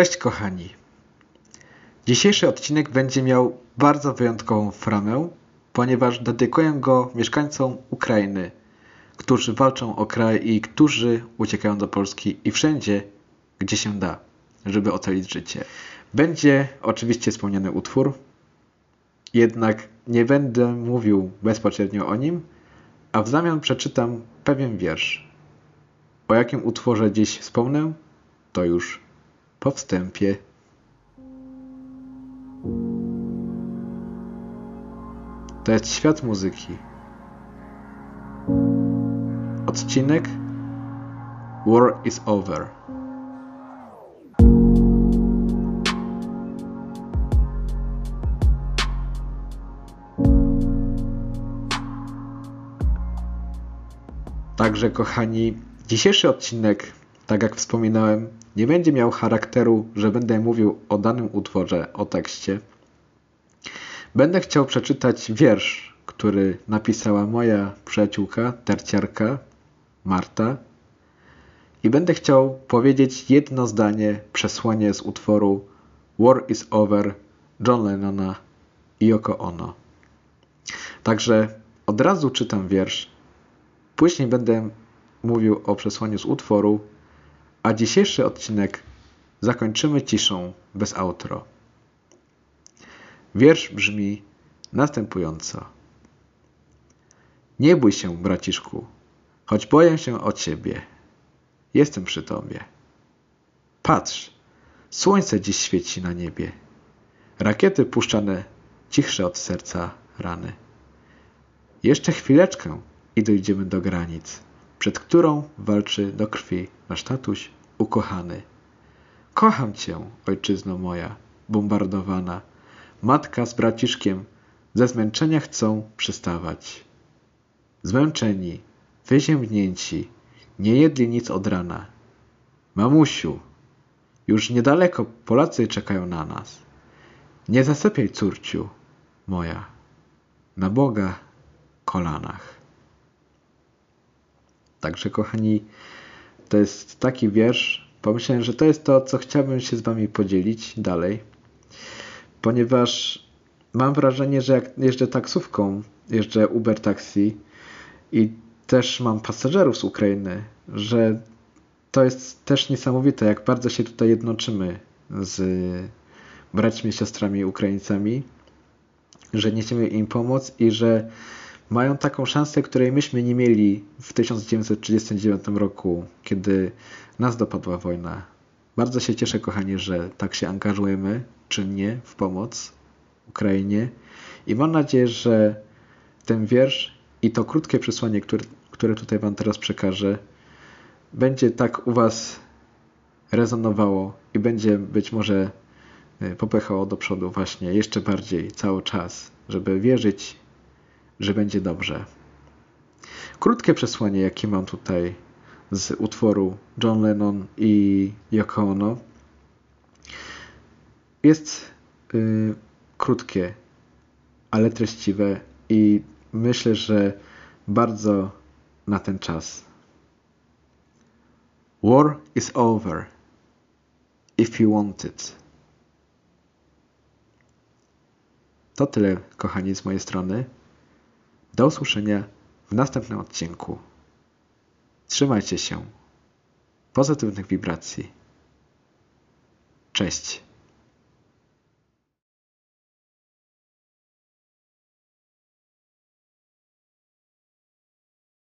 Cześć kochani. Dzisiejszy odcinek będzie miał bardzo wyjątkową framę, ponieważ dedykuję go mieszkańcom Ukrainy, którzy walczą o kraj i którzy uciekają do Polski i wszędzie, gdzie się da, żeby ocalić życie. Będzie oczywiście wspomniany utwór, jednak nie będę mówił bezpośrednio o nim, a w zamian przeczytam pewien wiersz. O jakim utworze dziś wspomnę, to już po wstępie. To jest świat muzyki. Odcinek War is over. Także kochani, dzisiejszy odcinek, tak jak wspominałem, nie będzie miał charakteru, że będę mówił o danym utworze, o tekście. Będę chciał przeczytać wiersz, który napisała moja przyjaciółka, terciarka Marta. I będę chciał powiedzieć jedno zdanie, przesłanie z utworu War is Over John Lennona i Yoko Ono. Także od razu czytam wiersz. Później będę mówił o przesłaniu z utworu, a dzisiejszy odcinek zakończymy ciszą bez outro. Wiersz brzmi następująco. Nie bój się, braciszku, choć boję się o ciebie. Jestem przy tobie. Patrz, słońce dziś świeci na niebie. Rakiety puszczane cichsze od serca rany. Jeszcze chwileczkę i dojdziemy do granic przed którą walczy do krwi nasz tatuś ukochany. Kocham cię, ojczyzno moja, bombardowana. Matka z braciszkiem ze zmęczenia chcą przystawać. Zmęczeni, wyziębnięci, nie jedli nic od rana. Mamusiu, już niedaleko Polacy czekają na nas. Nie zasypiaj, córciu moja, na Boga kolanach. Także, kochani, to jest taki wiersz. Pomyślałem, że to jest to, co chciałbym się z Wami podzielić dalej, ponieważ mam wrażenie, że jak jeżdżę taksówką, jeżdżę Uber Taxi i też mam pasażerów z Ukrainy, że to jest też niesamowite, jak bardzo się tutaj jednoczymy z braćmi, siostrami Ukraińcami, że niesiemy im pomoc i że mają taką szansę, której myśmy nie mieli w 1939 roku, kiedy nas dopadła wojna. Bardzo się cieszę, kochani, że tak się angażujemy czynnie w pomoc Ukrainie i mam nadzieję, że ten wiersz i to krótkie przesłanie, które, które tutaj Wam teraz przekażę, będzie tak u Was rezonowało i będzie być może y, popychało do przodu właśnie jeszcze bardziej cały czas, żeby wierzyć że będzie dobrze. Krótkie przesłanie, jakie mam tutaj z utworu John Lennon i Yoko Ono, jest yy, krótkie, ale treściwe i myślę, że bardzo na ten czas. War is over if you want it. To tyle, kochani, z mojej strony. Do usłyszenia w następnym odcinku. Trzymajcie się. Pozytywnych wibracji. Cześć.